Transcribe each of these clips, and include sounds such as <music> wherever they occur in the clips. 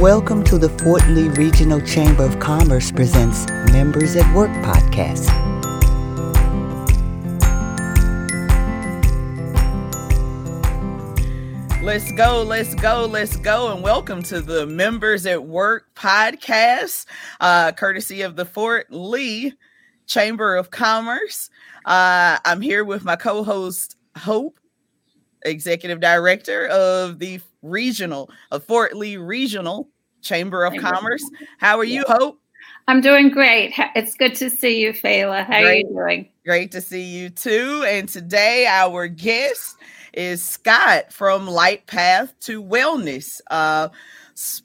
Welcome to the Fort Lee Regional Chamber of Commerce presents Members at Work podcast. Let's go, let's go, let's go, and welcome to the Members at Work podcast, uh, courtesy of the Fort Lee Chamber of Commerce. Uh, I'm here with my co host, Hope, Executive Director of the Regional, of Fort Lee Regional Chamber of Commerce. How are you, Hope? I'm doing great. It's good to see you, Fela. How great. are you doing? Great to see you too. And today, our guest is Scott from Light Path to Wellness. Uh,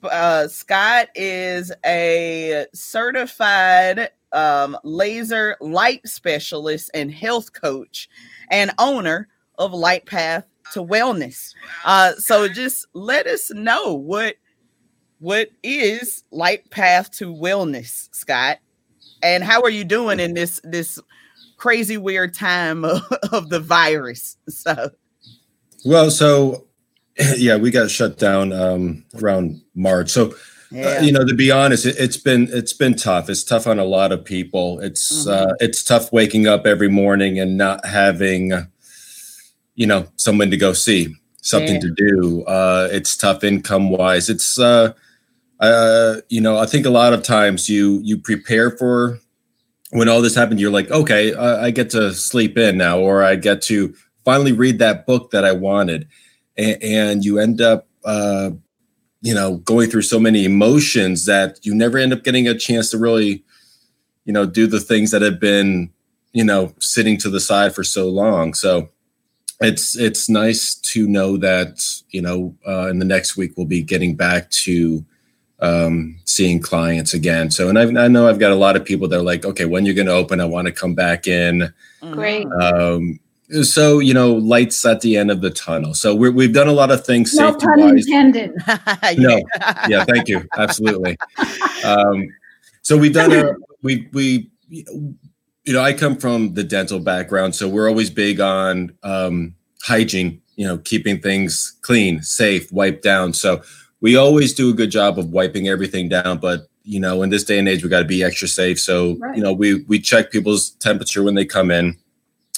uh, Scott is a certified um, laser light specialist and health coach and owner of Light Path to Wellness. Uh, so just let us know what what is Light Path to Wellness, Scott, and how are you doing in this this crazy weird time of, <laughs> of the virus? So, well, so <clears throat> yeah, we got shut down um, around March. So uh, yeah. Uh, you know, to be honest, it, has been it's been tough. It's tough on a lot of people. It's mm-hmm. uh, it's tough waking up every morning and not having, you know, someone to go see, something yeah. to do. Uh, it's tough income wise. It's uh, uh, you know, I think a lot of times you you prepare for when all this happened. You're like, okay, I, I get to sleep in now, or I get to finally read that book that I wanted, and, and you end up. Uh, you know going through so many emotions that you never end up getting a chance to really you know do the things that have been you know sitting to the side for so long so it's it's nice to know that you know uh, in the next week we'll be getting back to um, seeing clients again. So and I've, i know i've got a lot of people that are like okay when you're going to open? I want to come back in. Great. Um, so you know lights at the end of the tunnel. So we have done a lot of things no pun intended. <laughs> No. Yeah thank you. Absolutely. <laughs> Um, so we've done a we we you know i come from the dental background so we're always big on um, hygiene you know keeping things clean safe wiped down. So we always do a good job of wiping everything down but you know in this day and age we got to be extra safe. So right. you know we we check people's temperature when they come in.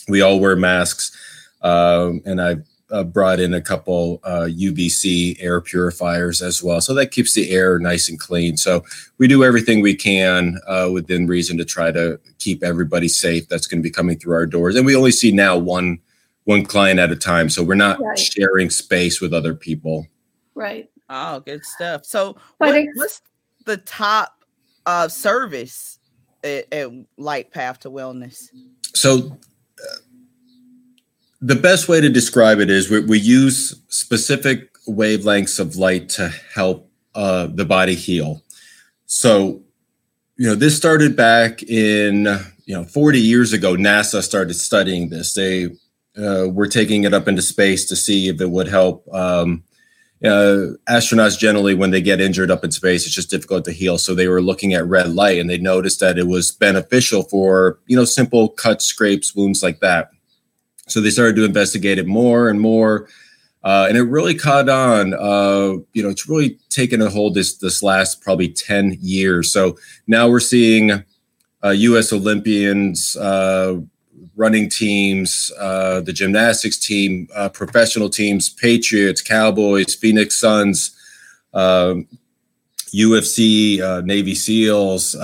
We all wear masks, um, and I uh, brought in a couple uh, UVC air purifiers as well, so that keeps the air nice and clean. So we do everything we can uh, within reason to try to keep everybody safe. That's going to be coming through our doors, and we only see now one one client at a time, so we're not right. sharing space with other people. Right. Oh, good stuff. So, what, what's the top uh, service at, at Light Path to Wellness? So the best way to describe it is we, we use specific wavelengths of light to help uh, the body heal. So, you know, this started back in, you know, 40 years ago. NASA started studying this. They uh, were taking it up into space to see if it would help. Um, uh, astronauts generally, when they get injured up in space, it's just difficult to heal. So they were looking at red light, and they noticed that it was beneficial for you know simple cuts, scrapes, wounds like that. So they started to investigate it more and more. Uh, and it really caught on. Uh, you know, it's really taken a hold this this last probably ten years. So now we're seeing uh, U.S. Olympians, uh, running teams, uh, the gymnastics team, uh, professional teams, Patriots, Cowboys, Phoenix Suns, um, UFC, Navy SEALs.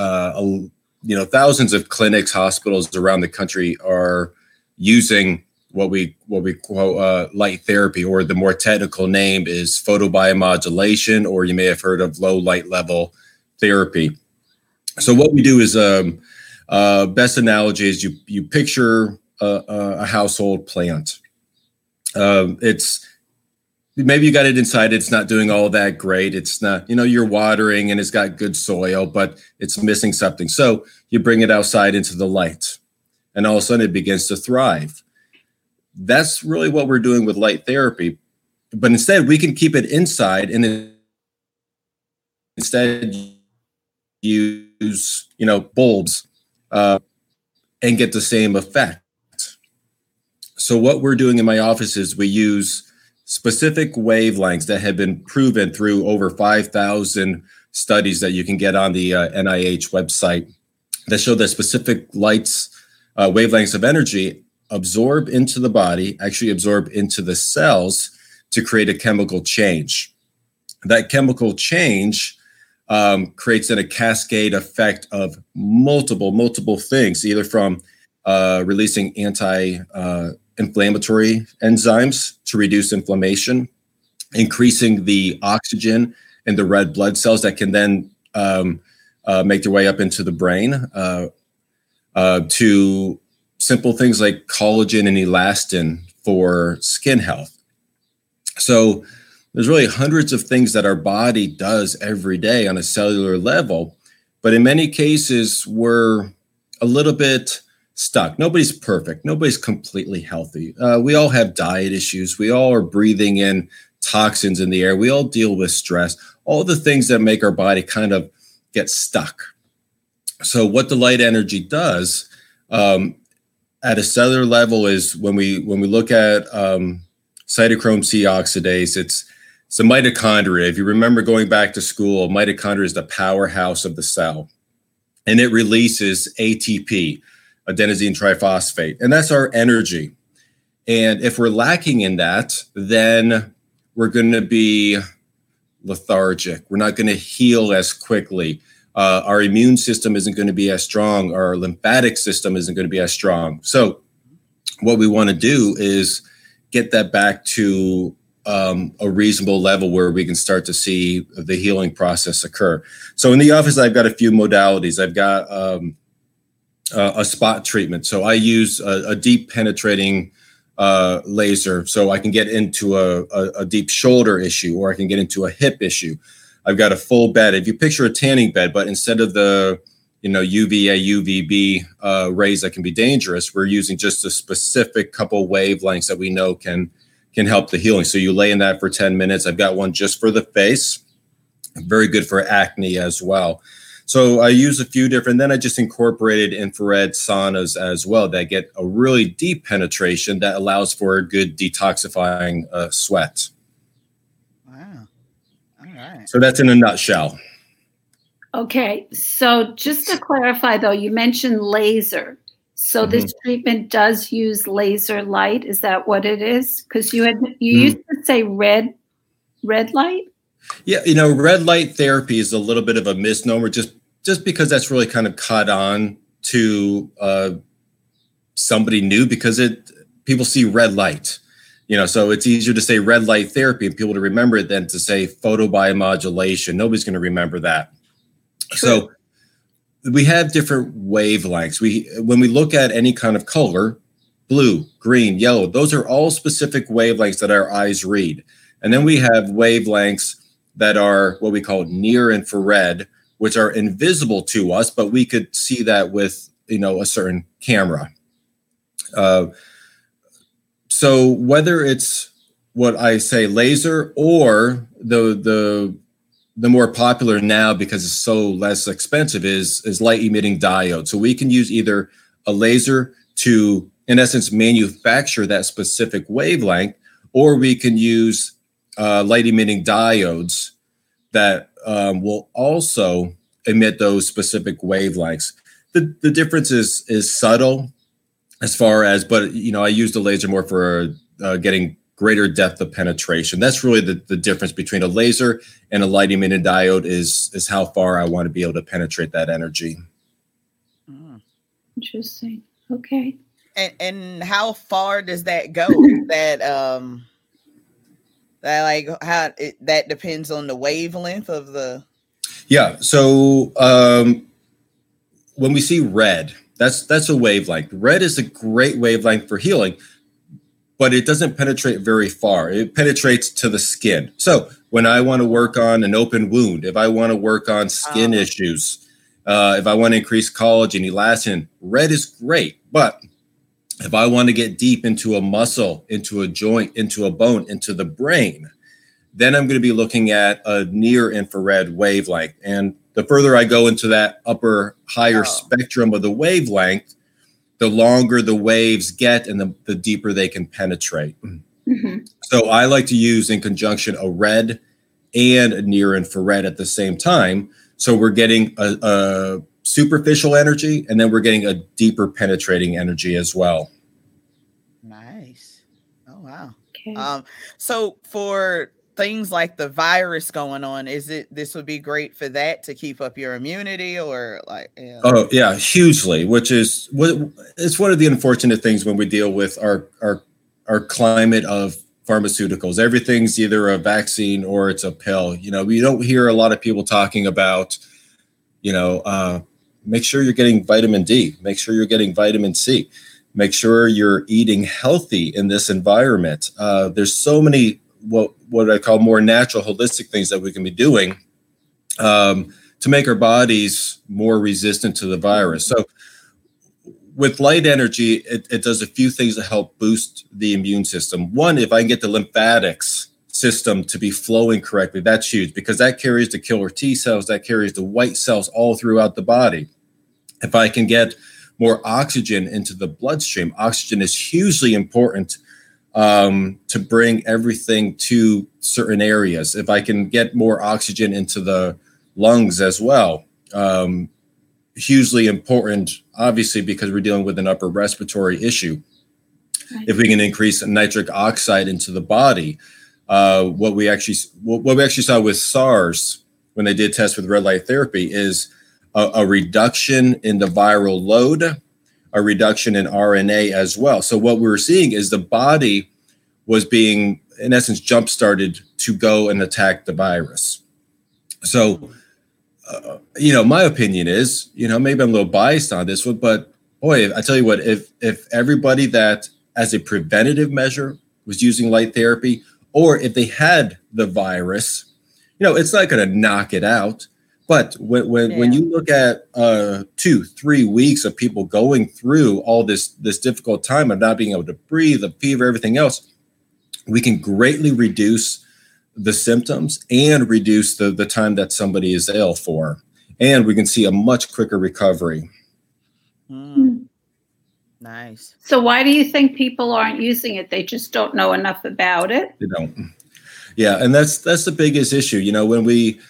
you know, thousands of clinics, hospitals around the country are using what we what we call uh, light therapy, or the more technical name is photobiomodulation, or you may have heard of low light level therapy. So what we do is um, uh, best analogy is you you picture a, a household plant. Um, it's maybe you got it inside it's not doing all that great it's not you know you're watering and it's got good soil but it's missing something so you bring it outside into the light and all of a sudden it begins to thrive that's really what we're doing with light therapy. But instead, we can keep it inside and instead use you know bulbs uh, and get the same effect. So what we're doing in my office is we use specific wavelengths that have been proven through over 5,000 studies that you can get on the uh, NIH website that show that specific lights, uh, wavelengths of energy absorb into the body, actually absorb into the cells to create a chemical change. That chemical change um, creates then a cascade effect of multiple, multiple things, either from uh, releasing anti uh, inflammatory enzymes to reduce inflammation, increasing the oxygen in the red blood cells that can then um, uh, make their way up into the brain, uh, uh, to simple things like collagen and elastin for skin health. So there's really hundreds of things that our body does every day on a cellular level, but in many cases we're a little bit stuck. Nobody's perfect. Nobody's completely healthy. Uh, we all have diet issues. We all are breathing in toxins in the air. We all deal with stress. All the things that make our body kind of get stuck. So, what the light energy does um, at a cellular level is when we when we look at um, cytochrome C oxidase, it's it's the mitochondria. If you remember going back to school, mitochondria is the powerhouse of the cell, and it releases ATP, adenosine triphosphate, and that's our energy. And if we're lacking in that, then we're going to be lethargic. We're not going to heal as quickly. Uh, our immune system isn't going to be as strong. Our lymphatic system isn't going to be as strong. So, what we want to do is get that back to um, a reasonable level where we can start to see the healing process occur. So, in the office, I've got a few modalities. I've got um, uh, a spot treatment. So, I use a, a deep penetrating uh, laser so I can get into a, a, a, deep shoulder issue or I can get into a hip issue. I've got a full bed. If you picture a tanning bed, but instead of the you know UVA, UVB uh, rays that can be dangerous, we're using just a specific couple wavelengths that we know can can help the healing. So you lay in that for 10 minutes. I've got one just for the face, very good for acne as well. So I use a few different, then I just incorporated infrared saunas as well that get a really deep penetration that allows for a good detoxifying uh, sweat. Wow. All right. So that's in a nutshell. Okay. So just to clarify though, you mentioned laser. So mm-hmm. this treatment does use laser light. Is that what it is? Because you had you mm-hmm. used to say red red light. Yeah, you know, red light therapy is a little bit of a misnomer just just because that's really kind of caught on to uh, somebody new because it people see red light you know so it's easier to say red light therapy and people to remember it than to say photobiomodulation. Nobody's going to remember that. So we have different wavelengths. We when we look at any kind of color blue green yellow those are all specific wavelengths that our eyes read. And then we have wavelengths that are what we call near infrared which are invisible to us, but we could see that with you know a certain camera. Uh, so whether it's what I say laser or the the the more popular now because it's so less expensive is is light emitting diode. So we can use either a laser to in essence manufacture that specific wavelength, or we can use uh, light emitting diodes that um, will also emit those specific wavelengths. The, the difference is is subtle as far as, but you know, I use the laser more for uh, getting greater depth of penetration. That's really the, the difference between a laser and a light emitting diode is is how far I want to be able to penetrate that energy. Hmm. Interesting. Okay. And and how far does that go? <laughs> that um that like how it, that depends on the wavelength of the yeah. So um, when we see red, that's that's a wavelength. Red is a great wavelength for healing, but it doesn't penetrate very far. It penetrates to the skin. So when I want to work on an open wound, if I want to work on skin oh. issues, uh, if I want to increase collagen, elastin, red is great. But if I want to get deep into a muscle, into a joint, into a bone, into the brain, then I'm going to be looking at a near infrared wavelength. And the further I go into that upper higher oh. spectrum of the wavelength, the longer the waves get and the, the deeper they can penetrate. Mm-hmm. So I like to use in conjunction a red and a near infrared at the same time. So we're getting a, a superficial energy and then we're getting a deeper penetrating energy as well. Nice. Oh wow. Okay. Um, so for things like the virus going on, is it this would be great for that to keep up your immunity or like? Know? Oh yeah, hugely. Which is what it's one of the unfortunate things when we deal with our our our climate of pharmaceuticals. Everything's either a vaccine or it's a pill. You know, we don't hear a lot of people talking about, you know, uh, make sure you're getting vitamin D, make sure you're getting vitamin C, make sure you're eating healthy in this environment. Uh, there's so many what what I call more natural, holistic things that we can be doing um, to make our bodies more resistant to the virus. So with light energy, it, it does a few things to help boost the immune system. One, if I can get the lymphatics system to be flowing correctly, that's huge because that carries the killer T cells, that carries the white cells all throughout the body. If I can get more oxygen into the bloodstream, oxygen is hugely important um, to bring everything to certain areas. If I can get more oxygen into the lungs as well, um, hugely important, obviously, because we're dealing with an upper respiratory issue. Right. If we can increase nitric oxide into the body, uh, what we actually what we actually saw with SARS when they did tests with red light therapy is a, a reduction in the viral load, a reduction in RNA as well. So what we were seeing is the body was being, in essence, jump started to go and attack the virus. So uh, you know, my opinion is, you know, maybe I'm a little biased on this one, but boy, I tell you what, if if everybody that as a preventative measure was using light therapy, or if they had the virus, you know, it's not going to knock it out. But when when, yeah. when you look at uh, two, three weeks of people going through all this this difficult time of not being able to breathe, the fever, everything else, we can greatly reduce the symptoms and reduce the, the time that somebody is ill for. And we can see a much quicker recovery. Mm. Nice. So, why do you think people aren't using it? They just don't know enough about it. They don't. Yeah, and that's that's the biggest issue. You know, when we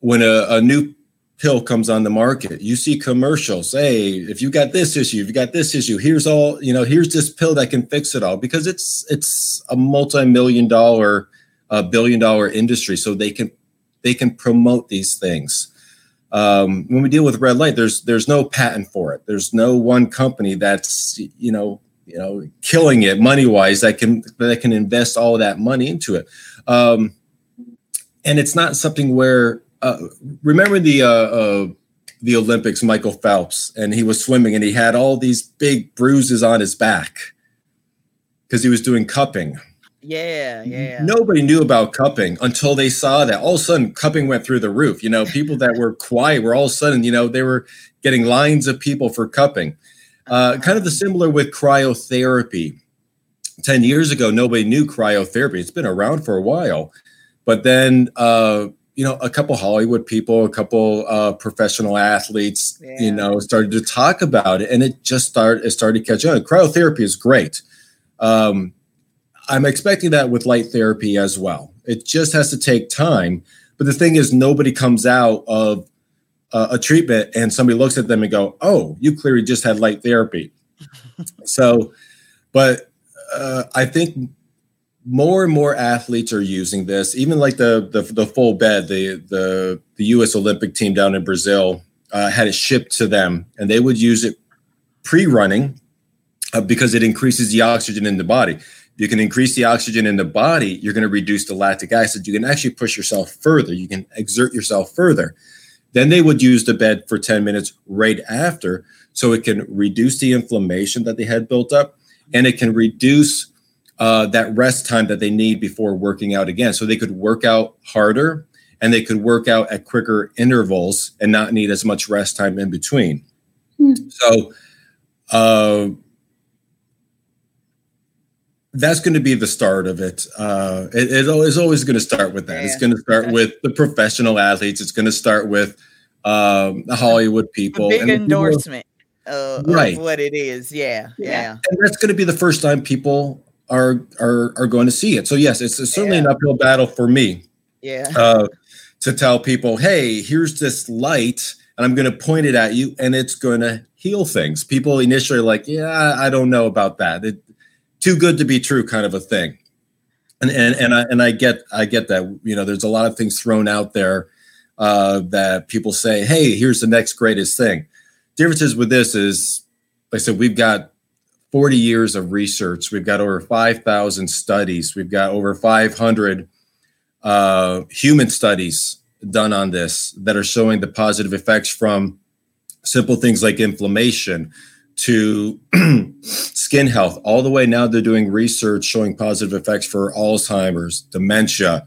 when a, a new pill comes on the market, you see commercials. Hey, if you got this issue, if you got this issue, here's all you know. Here's this pill that can fix it all because it's it's a multi-million dollar billion dollar industry so they can they can promote these things um, when we deal with red light there's there's no patent for it there's no one company that's you know you know killing it money wise that can that can invest all that money into it um, and it's not something where uh, remember the uh, uh, the olympics michael phelps and he was swimming and he had all these big bruises on his back because he was doing cupping yeah, yeah. Nobody knew about cupping until they saw that. All of a sudden, cupping went through the roof. You know, people that were quiet were all of a sudden, you know, they were getting lines of people for cupping. Uh, kind of the similar with cryotherapy. 10 years ago, nobody knew cryotherapy. It's been around for a while. But then, uh, you know, a couple Hollywood people, a couple uh, professional athletes, yeah. you know, started to talk about it, and it just started. It started catching on. Cryotherapy is great. Um, I'm expecting that with light therapy as well. It just has to take time. But the thing is, nobody comes out of uh, a treatment and somebody looks at them and go, "Oh, you clearly just had light therapy." <laughs> so, but uh, I think more and more athletes are using this. Even like the the, the full bed, the the the U.S. Olympic team down in Brazil uh, had it shipped to them, and they would use it pre-running uh, because it increases the oxygen in the body you can increase the oxygen in the body, you're going to reduce the lactic acid. You can actually push yourself further. You can exert yourself further. Then they would use the bed for 10 minutes right after so it can reduce the inflammation that they had built up and it can reduce uh, that rest time that they need before working out again. So they could work out harder and they could work out at quicker intervals and not need as much rest time in between. Mm. So, uh, that's going to be the start of it. Uh, it, it it's always going to start with that. Yeah. It's going to start with the professional athletes. It's going to start with um, the Hollywood people. A big endorsement people, of, right. Of what it is. Yeah, yeah. And that's going to be the first time people are are are going to see it. So yes, it's, it's certainly yeah. an uphill battle for me. Yeah. Uh, to tell people, hey, here's this light, and I'm going to point it at you, and it's going to heal things. People initially like, yeah, I don't know about that. It, too good to be true, kind of a thing. And and and I and I get I get that. You know, there's a lot of things thrown out there uh, that people say, hey, here's the next greatest thing. Differences with this is, like I said, we've got 40 years of research. We've got over 5,000 studies. We've got over 500 uh, human studies done on this that are showing the positive effects from simple things like inflammation to <clears throat> skin health, all the way now they're doing research showing positive effects for Alzheimer's, dementia,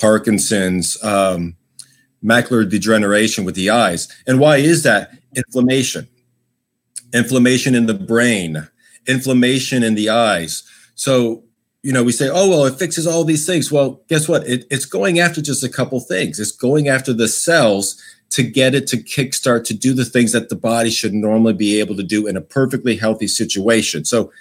Parkinson's, um, macular degeneration with the eyes. And why is that? Inflammation. Inflammation in the brain, inflammation in the eyes. So, you know, we say, oh, well, it fixes all these things. Well, guess what? It, it's going after just a couple things. It's going after the cells to get it to kickstart to do the things that the body should normally be able to do in a perfectly healthy situation. So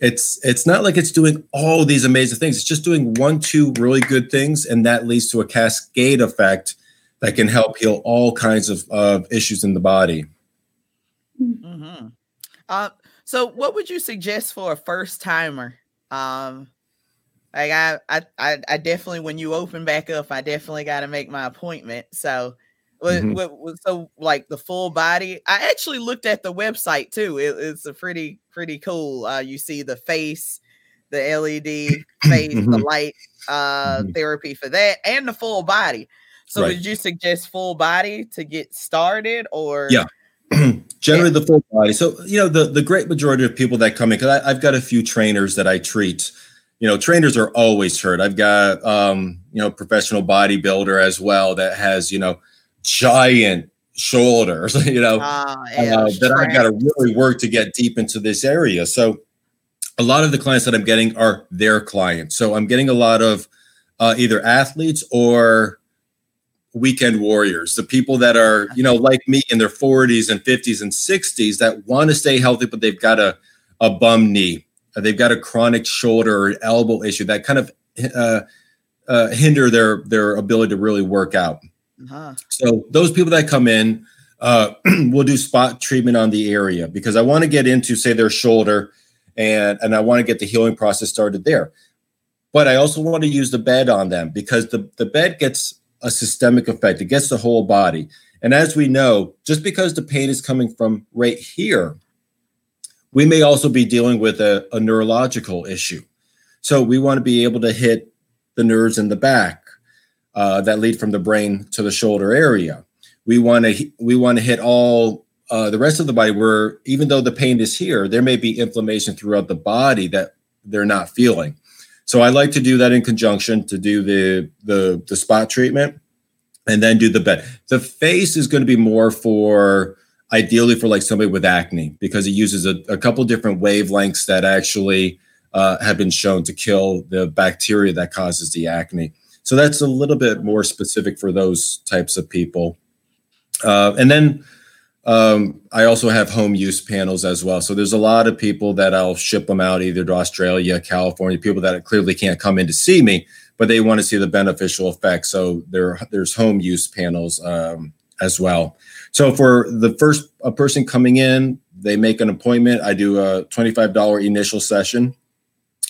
it's it's not like it's doing all these amazing things. It's just doing one, two really good things, and that leads to a cascade effect that can help heal all kinds of, of issues in the body. Mm-hmm. Uh, so, what would you suggest for a first timer? Um, like I, I, I, I definitely when you open back up, I definitely got to make my appointment. So, mm-hmm. what, what, so like the full body. I actually looked at the website too. It, it's a pretty pretty cool. Uh, you see the face, the LED <clears throat> face, mm-hmm. the light uh, mm-hmm. therapy for that, and the full body. So right. would you suggest full body to get started or yeah <clears throat> generally the full body. So you know the the great majority of people that come in because i've got a few trainers that i treat. You know trainers are always hurt. I've got um you know professional bodybuilder as well that has you know giant shoulders <laughs> you know yeah, uh, that i've got to really work to get deep into this area. So a lot of the clients that i'm getting are their clients. So i'm getting a lot of uh, either athletes or weekend warriors, the people that are, you know, like me in their 40s and 50s and 60s that want to stay healthy, but they've got a, a bum knee, they've got a chronic shoulder or elbow issue that kind of uh, uh, hinder their their ability to really work out. Uh-huh. So those people that come in, uh, <clears throat> we'll do spot treatment on the area because I want to get into, say, their shoulder, and and I want to get the healing process started there. But I also want to use the bed on them because the the bed gets a systemic effect. It gets the whole body. And as we know, just because the pain is coming from right here, we may also be dealing with a, a neurological issue. So we want to be able to hit the nerves in the back uh, that lead from the brain to the shoulder area. We want to we want to hit all uh, the rest of the body where even though the pain is here, there may be inflammation throughout the body that they're not feeling. So I like to do that in conjunction to do the the the spot treatment and then do the bed. The face is going to be more for ideally for like somebody with acne because it uses a, a couple different wavelengths that actually uh, have been shown to kill the bacteria that causes the acne. So that's a little bit more specific for those types of people. Uh, and then um, I also have home use panels as well. So there's a lot of people that I'll ship them out either to Australia, California, people that clearly can't come in to see me, but they want to see the beneficial effects. So there, there's home use panels um, as well. So for the first a person coming in, they make an appointment. I do a $25 initial session,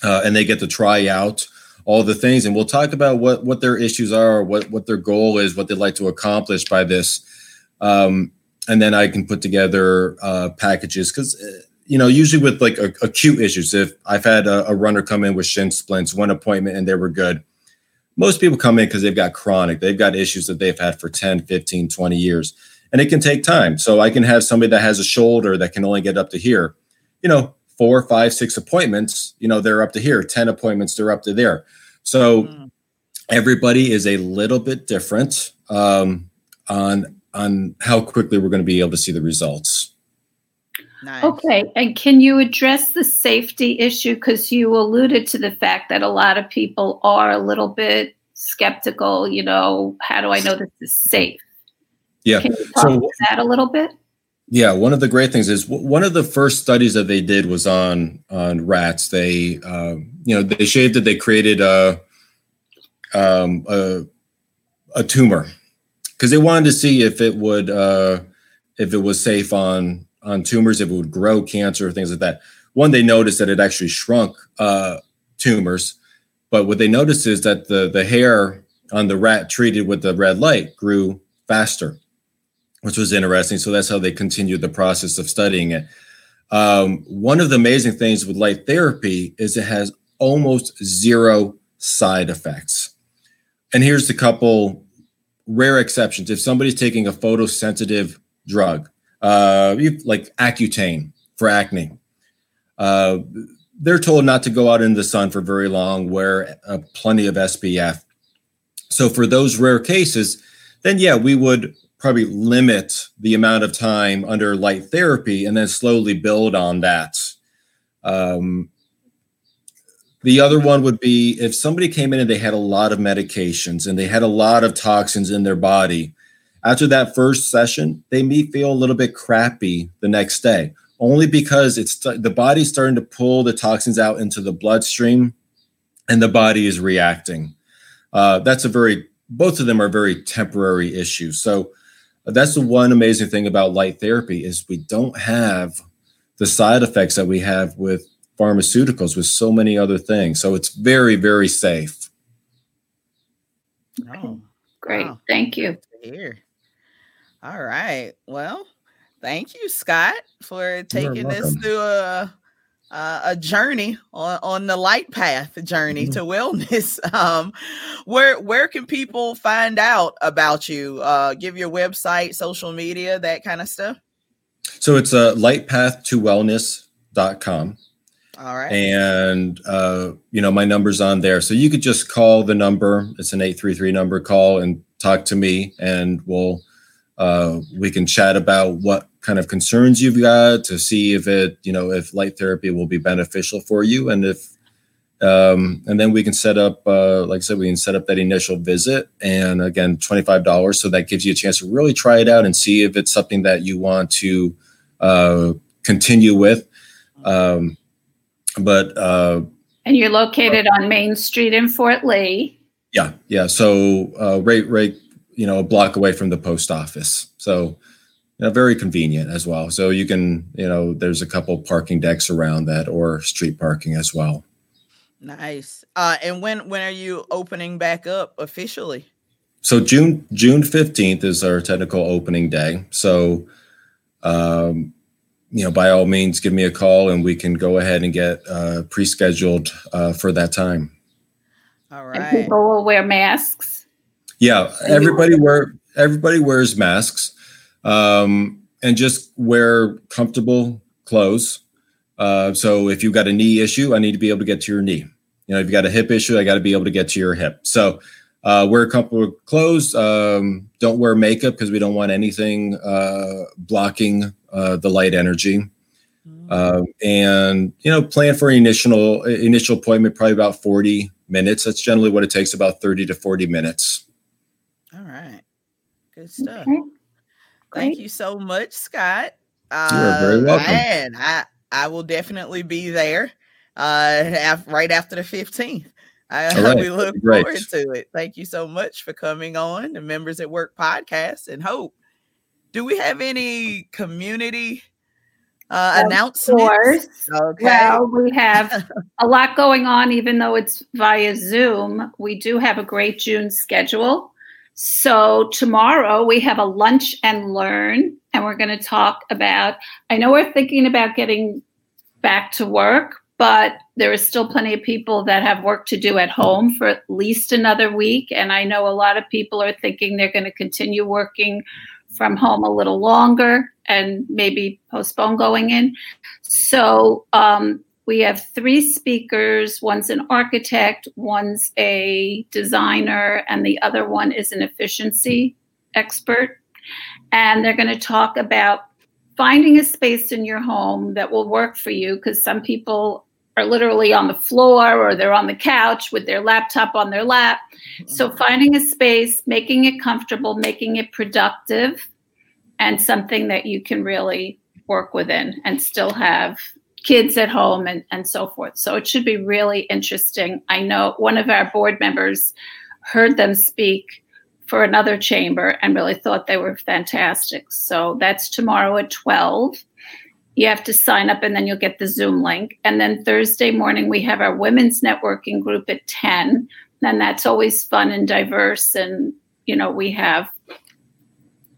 uh, and they get to try out all the things, and we'll talk about what what their issues are, what what their goal is, what they'd like to accomplish by this. Um, and then I can put together uh, packages because uh, you know usually with like a, acute issues. If I've had a, a, runner come in with shin splints, one appointment and they were good. Most people come in because they've got chronic, they've got issues that they've had for 10, 15, 20 years, and it can take time. So I can have somebody that has a shoulder that can only get up to here. You know, four, five, six appointments. You know, they're up to here. Ten appointments, they're up to there. So. Mm. Everybody is a little bit different um, on on how quickly we're going to be able to see the results. Nice. Okay, and can you address the safety issue? Because you alluded to the fact that a lot of people are a little bit skeptical. You know, how do I know this is safe? Yeah. Can you talk so, that a little bit? Yeah, one of the great things is one of the first studies that they did was on on rats. They, uh, you know, they shaved it. They created a um, a, a tumor because they wanted to see if it would uh, if it was safe on on tumors, if it would grow cancer, things like that. One, they noticed that it actually shrunk uh, tumors, but what they noticed is that the the hair on the rat treated with the red light grew faster which was interesting. So that's how they continued the process of studying it. Um, one of the amazing things with light therapy is it has almost zero side effects. And here's a couple rare exceptions. If somebody's taking a photosensitive drug, uh, like Accutane for acne, uh, they're told not to go out in the sun for very long, wear uh, plenty of SPF. So for those rare cases, then yeah, we would probably limit the amount of time under light therapy and then slowly build on that. Um, the other one would be if somebody came in and they had a lot of medications and they had a lot of toxins in their body. After that first session, they may feel a little bit crappy the next day, only because it's the body's starting to pull the toxins out into the bloodstream, and the body is reacting. Uh, that's a very both of them are very temporary issues. So that's the one amazing thing about light therapy is we don't have the side effects that we have with pharmaceuticals with so many other things. So it's very, very safe. Oh, great. Wow. Thank you. Here. All right. Well, thank you, Scott, for taking us through a uh, a journey on, on the light path journey mm-hmm. to wellness. <laughs> Um, where where can people find out about you? Uh, give your website, social media, that kind of stuff. So it's a uh, lightpath2wellness.com. All right. And, uh, you know, my number's on there. So you could just call the number. It's an 833 number call and talk to me and we'll, uh, we can chat about what kind of concerns you've got to see if it, you know, if light therapy will be beneficial for you, and if, um, and then we can set up, uh, like I said, we can set up that initial visit, and again, twenty five dollars, so that gives you a chance to really try it out and see if it's something that you want to uh, continue with. Um, but uh, and you're located on Main Street in Fort Lee. Yeah, yeah. So uh, right, right, you know, a block away from the post office. So you know, very convenient as well. So you can, you know, there's a couple parking decks around that or street parking as well. Nice. Uh, and when when are you opening back up officially? So June June fifteenth is our technical opening day. So, um, you know, by all means, give me a call and we can go ahead and get uh, pre-scheduled uh, for that time. All right. And people will wear masks. Yeah, everybody wear everybody wears masks um, and just wear comfortable clothes. Uh, so if you've got a knee issue, I need to be able to get to your knee. You know, if you've got a hip issue, I got to be able to get to your hip. So uh, wear comfortable clothes. Um, don't wear makeup because we don't want anything uh, blocking uh, the light energy. Uh, and you know, plan for an initial initial appointment, probably about forty minutes. That's generally what it takes, about thirty to forty minutes. All right, good stuff. Okay. Thank you so much, Scott. Uh, You're very welcome. And I, I will definitely be there uh, right after the 15th. I, <laughs> right. we look Great. forward to it. Thank you so much for coming on the Members at Work podcast and Hope. Do we have any community uh, announcements? Okay. Well, we have <laughs> a lot going on, even though it's via Zoom. We do have a great June schedule. So tomorrow we have a lunch and learn, and we're going to talk about. I know we're thinking about getting back to work, but there is still plenty of people that have work to do at home for at least another week. And I know a lot of people are thinking they're going to continue working from home a little longer and maybe postpone going in. So um, we have three speakers one's an architect, one's a designer, and the other one is an efficiency expert. And they're going to talk about finding a space in your home that will work for you because some people are literally on the floor or they're on the couch with their laptop on their lap. So, mm-hmm. finding a space, making it comfortable, making it productive, and something that you can really work within and still have kids at home and, and so forth. So it should be really interesting. I know one of our board members heard them speak for another chamber and really thought they were fantastic. So that's tomorrow at 12. You have to sign up and then you'll get the Zoom link. And then Thursday morning, we have our women's networking group at 10. And that's always fun and diverse. And, you know, we have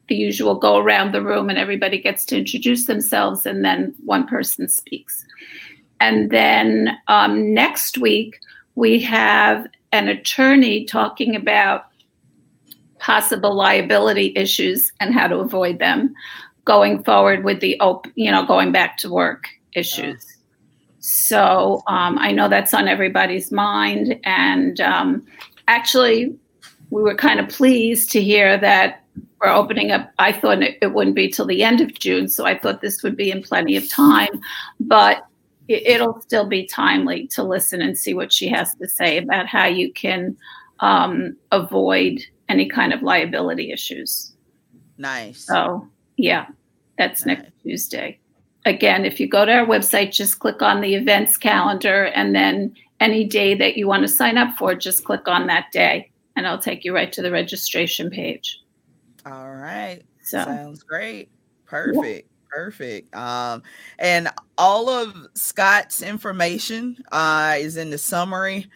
the usual go around the room and everybody gets to introduce themselves and then one person speaks. And then um, next week, we have an attorney talking about possible liability issues and how to avoid them going forward with the op- you know going back to work issues so um, i know that's on everybody's mind and um, actually we were kind of pleased to hear that we're opening up i thought it, it wouldn't be till the end of june so i thought this would be in plenty of time but it, it'll still be timely to listen and see what she has to say about how you can um, avoid any kind of liability issues. Nice. So, yeah, that's next Tuesday. Again, if you go to our website, just click on the events calendar and then any day that you want to sign up for, just click on that day and I'll take you right to the registration page. All right. So, Sounds great. Perfect. Yeah. Perfect. Um, and all of Scott's information uh, is in the summary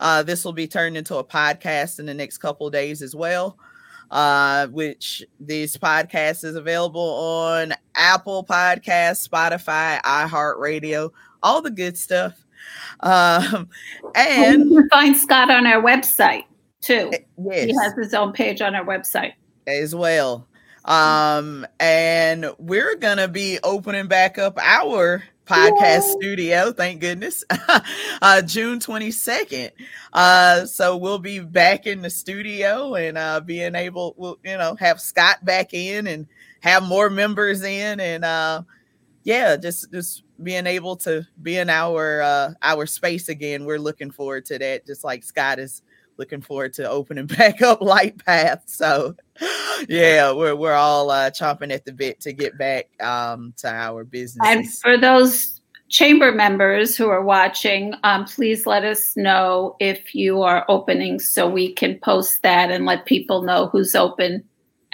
uh, this will be turned into a podcast in the next couple days as well. Uh, which this podcast is available on Apple Podcast, Spotify, iHeartRadio, all the good stuff. Um, <laughs> and you can find Scott on our website too. Yes. He has his own page on our website as well. Um, and we're gonna be opening back up our podcast studio. Thank goodness. <laughs> uh, June 22nd. Uh, so we'll be back in the studio and uh, being able, we'll, you know, have Scott back in and have more members in and uh, yeah, just just being able to be in our uh, our space again. We're looking forward to that. Just like Scott is looking forward to opening <laughs> back up Light Path. So, <gasps> yeah, we're we're all uh, chomping at the bit to get back um, to our business. And for those chamber members who are watching, um, please let us know if you are opening so we can post that and let people know who's open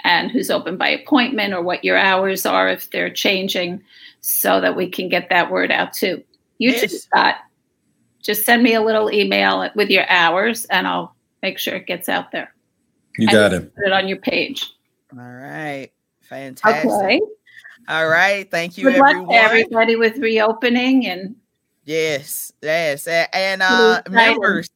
and who's open by appointment or what your hours are if they're changing so that we can get that word out too. You yes. too, Scott just send me a little email with your hours and I'll make sure it gets out there. You got it. Put it on your page. All right. Fantastic. Okay. All right. Thank you, Good everyone. everybody with reopening and yes, yes. And uh members,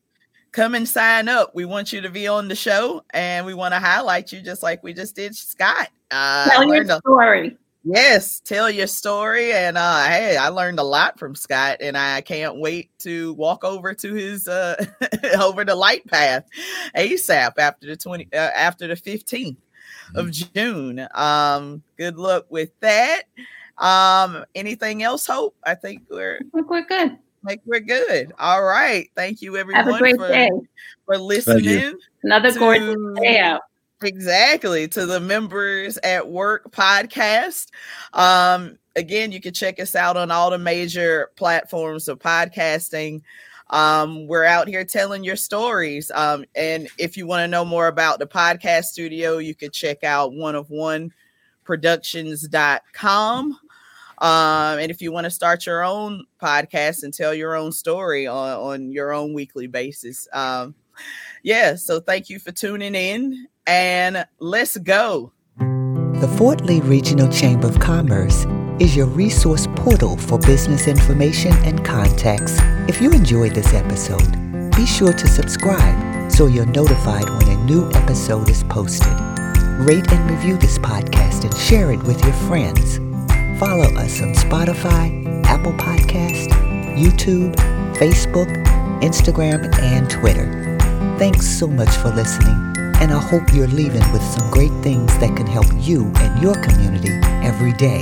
come and sign up. We want you to be on the show and we want to highlight you just like we just did Scott. Uh, Tell your story. Yes, tell your story. And uh hey, I learned a lot from Scott and I can't wait to walk over to his uh <laughs> over the light path ASAP after the 20 uh, after the 15th of mm-hmm. June. Um good luck with that. Um anything else, Hope? I think we're I think we're good. Like we're good. All right. Thank you everyone for, for listening. Another to, gorgeous day out. Exactly. To the members at work podcast. Um, again, you can check us out on all the major platforms of podcasting. Um, we're out here telling your stories. Um, and if you want to know more about the podcast studio, you could check out one of one productions.com. Um, and if you want to start your own podcast and tell your own story on, on your own weekly basis, um, yeah, so thank you for tuning in and let's go. The Fort Lee Regional Chamber of Commerce is your resource portal for business information and contacts. If you enjoyed this episode, be sure to subscribe so you're notified when a new episode is posted. Rate and review this podcast and share it with your friends. Follow us on Spotify, Apple Podcast, YouTube, Facebook, Instagram, and Twitter. Thanks so much for listening, and I hope you're leaving with some great things that can help you and your community every day.